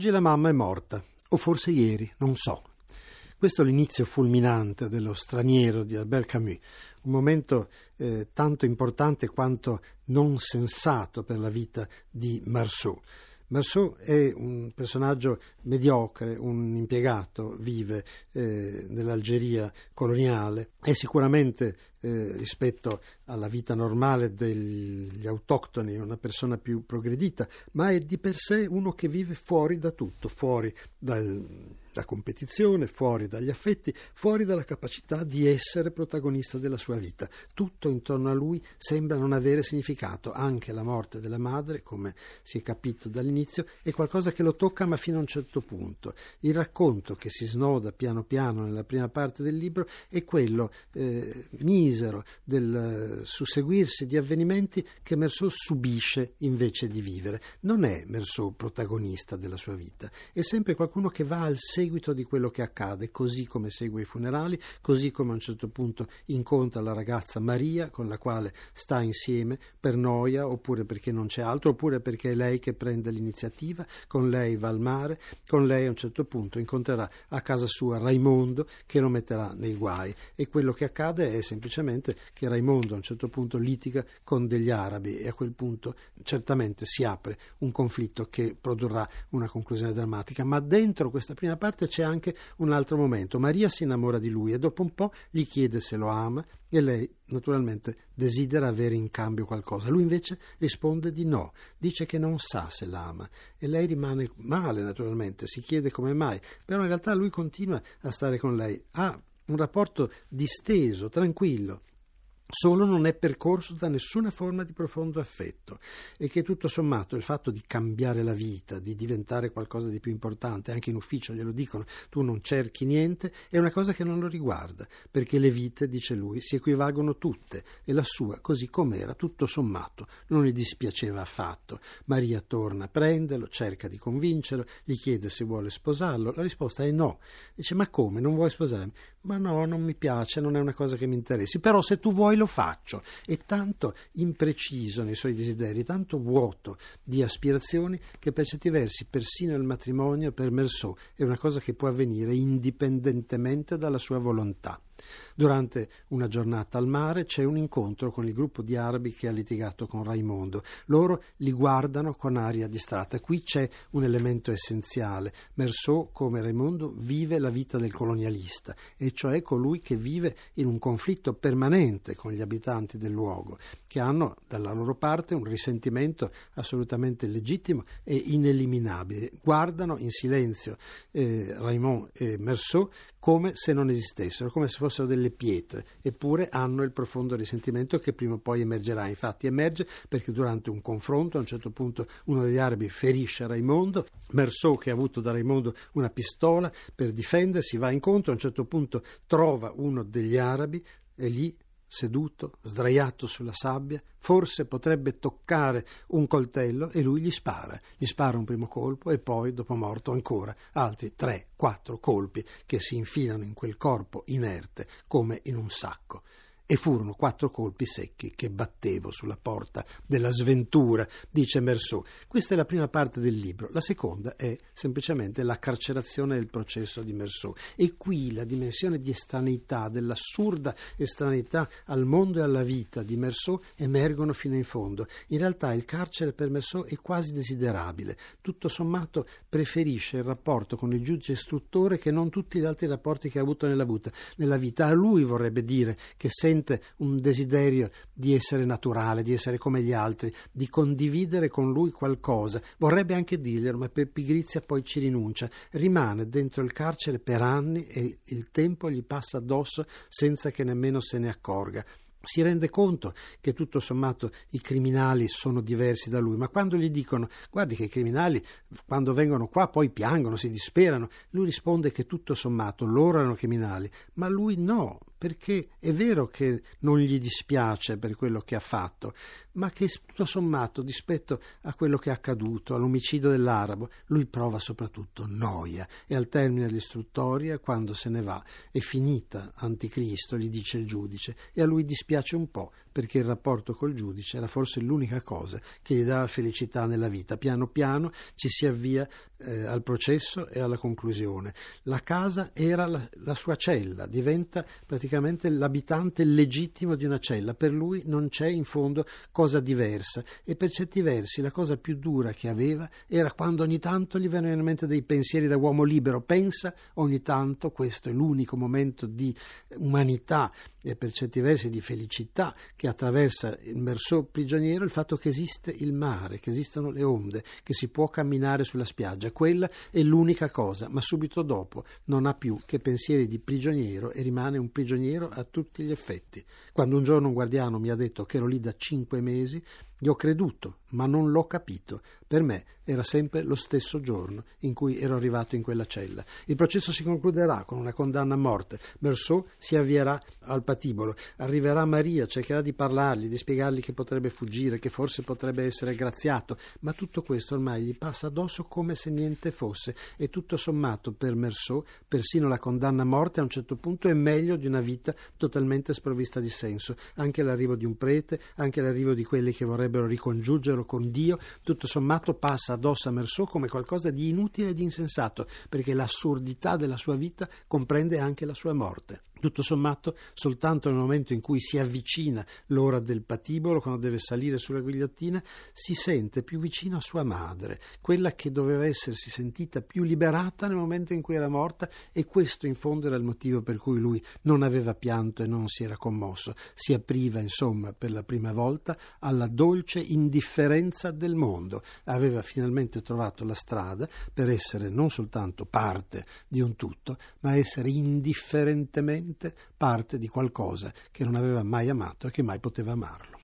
Oggi la mamma è morta, o forse ieri, non so. Questo è l'inizio fulminante dello straniero di Albert Camus, un momento eh, tanto importante quanto non sensato per la vita di Marceau. Marceau è un personaggio mediocre, un impiegato, vive eh, nell'Algeria coloniale, è sicuramente eh, rispetto alla vita normale degli autoctoni una persona più progredita, ma è di per sé uno che vive fuori da tutto, fuori dal da competizione, fuori dagli affetti, fuori dalla capacità di essere protagonista della sua vita. Tutto intorno a lui sembra non avere significato, anche la morte della madre, come si è capito dall'inizio, è qualcosa che lo tocca ma fino a un certo punto. Il racconto che si snoda piano piano nella prima parte del libro è quello eh, misero del susseguirsi di avvenimenti che Merceau subisce invece di vivere. Non è Merceau protagonista della sua vita, è sempre qualcuno che va al seguito di quello che accade, così come segue i funerali, così come a un certo punto incontra la ragazza Maria con la quale sta insieme per noia oppure perché non c'è altro, oppure perché è lei che prende l'iniziativa, con lei va al mare, con lei a un certo punto incontrerà a casa sua Raimondo che lo metterà nei guai e quello che accade è semplicemente che Raimondo a un certo punto litiga con degli arabi e a quel punto certamente si apre un conflitto che produrrà una conclusione drammatica, ma dentro questa prima parte c'è anche un altro momento. Maria si innamora di lui e dopo un po' gli chiede se lo ama e lei naturalmente desidera avere in cambio qualcosa. Lui invece risponde di no, dice che non sa se l'ama e lei rimane male naturalmente, si chiede come mai, però in realtà lui continua a stare con lei, ha un rapporto disteso, tranquillo solo non è percorso da nessuna forma di profondo affetto e che tutto sommato il fatto di cambiare la vita, di diventare qualcosa di più importante, anche in ufficio glielo dicono, tu non cerchi niente, è una cosa che non lo riguarda, perché le vite, dice lui, si equivalgono tutte e la sua, così com'era, tutto sommato, non gli dispiaceva affatto. Maria torna, prenderlo, cerca di convincerlo, gli chiede se vuole sposarlo, la risposta è no. Dice ma come, non vuoi sposarmi? Ma no, non mi piace, non è una cosa che mi interessi, però se tu vuoi lo faccio. È tanto impreciso nei suoi desideri, tanto vuoto di aspirazioni che per certi versi persino il matrimonio per Merceau è una cosa che può avvenire indipendentemente dalla sua volontà. Durante una giornata al mare c'è un incontro con il gruppo di arabi che ha litigato con Raimondo. Loro li guardano con aria distratta. Qui c'è un elemento essenziale. Merceau, come Raimondo, vive la vita del colonialista, e cioè colui che vive in un conflitto permanente con gli abitanti del luogo, che hanno dalla loro parte un risentimento assolutamente legittimo e ineliminabile. Guardano in silenzio eh, Raymond e Merceau come se non esistessero, come se fossero delle pietre, eppure hanno il profondo risentimento che prima o poi emergerà. Infatti emerge perché durante un confronto a un certo punto uno degli arabi ferisce Raimondo, Merceau che ha avuto da Raimondo una pistola per difendersi va incontro, a un certo punto trova uno degli arabi e lì seduto, sdraiato sulla sabbia, forse potrebbe toccare un coltello e lui gli spara. Gli spara un primo colpo e poi, dopo morto, ancora altri tre, quattro colpi che si infilano in quel corpo inerte come in un sacco e furono quattro colpi secchi che battevo sulla porta della sventura, dice Merceau. Questa è la prima parte del libro. La seconda è semplicemente la carcerazione del processo di Merceau. E qui la dimensione di estraneità, dell'assurda estraneità al mondo e alla vita di Merceau emergono fino in fondo. In realtà il carcere per Merceau è quasi desiderabile. Tutto sommato preferisce il rapporto con il giudice istruttore che non tutti gli altri rapporti che ha avuto nella vita. A lui vorrebbe dire che sente sente un desiderio di essere naturale, di essere come gli altri, di condividere con lui qualcosa. Vorrebbe anche dirglielo, ma per pigrizia poi ci rinuncia. Rimane dentro il carcere per anni e il tempo gli passa addosso senza che nemmeno se ne accorga si rende conto che tutto sommato i criminali sono diversi da lui, ma quando gli dicono guardi che i criminali quando vengono qua poi piangono, si disperano, lui risponde che tutto sommato loro erano criminali, ma lui no, perché è vero che non gli dispiace per quello che ha fatto, ma che tutto sommato, rispetto a quello che è accaduto, all'omicidio dell'arabo, lui prova soprattutto noia e al termine dell'istruttoria, quando se ne va, è finita anticristo, gli dice il giudice, e a lui dispiace un po' perché il rapporto col giudice era forse l'unica cosa che gli dava felicità nella vita. Piano piano ci si avvia eh, al processo e alla conclusione. La casa era la, la sua cella, diventa praticamente l'abitante legittimo di una cella. Per lui non c'è in fondo cosa diversa e per certi versi la cosa più dura che aveva era quando ogni tanto gli venivano in mente dei pensieri da uomo libero. Pensa ogni tanto, questo è l'unico momento di umanità e per certi versi di felicità che attraversa il Mersò prigioniero il fatto che esiste il mare, che esistono le onde, che si può camminare sulla spiaggia. Quella è l'unica cosa, ma subito dopo non ha più che pensieri di prigioniero e rimane un prigioniero a tutti gli effetti. Quando un giorno un guardiano mi ha detto che ero lì da cinque mesi, gli ho creduto, ma non l'ho capito. Per me era sempre lo stesso giorno in cui ero arrivato in quella cella. Il processo si concluderà con una condanna a morte. Mersot si avvierà al patibolo. Arriverà Maria, cercherà di parlargli, di spiegargli che potrebbe fuggire, che forse potrebbe essere graziato, ma tutto questo ormai gli passa addosso come se niente fosse. E tutto sommato, per Mersot, persino la condanna a morte a un certo punto è meglio di una vita totalmente sprovvista di senso. Anche l'arrivo di un prete, anche l'arrivo di quelli che vorrebbero vorrebbero ricongiungerlo con Dio, tutto sommato passa addosso a Mersò come qualcosa di inutile e di insensato, perché l'assurdità della sua vita comprende anche la sua morte. Tutto sommato, soltanto nel momento in cui si avvicina l'ora del patibolo, quando deve salire sulla guillottina, si sente più vicino a sua madre, quella che doveva essersi sentita più liberata nel momento in cui era morta, e questo in fondo era il motivo per cui lui non aveva pianto e non si era commosso. Si apriva, insomma, per la prima volta alla dolce indifferenza del mondo. Aveva finalmente trovato la strada per essere non soltanto parte di un tutto, ma essere indifferentemente parte di qualcosa che non aveva mai amato e che mai poteva amarlo.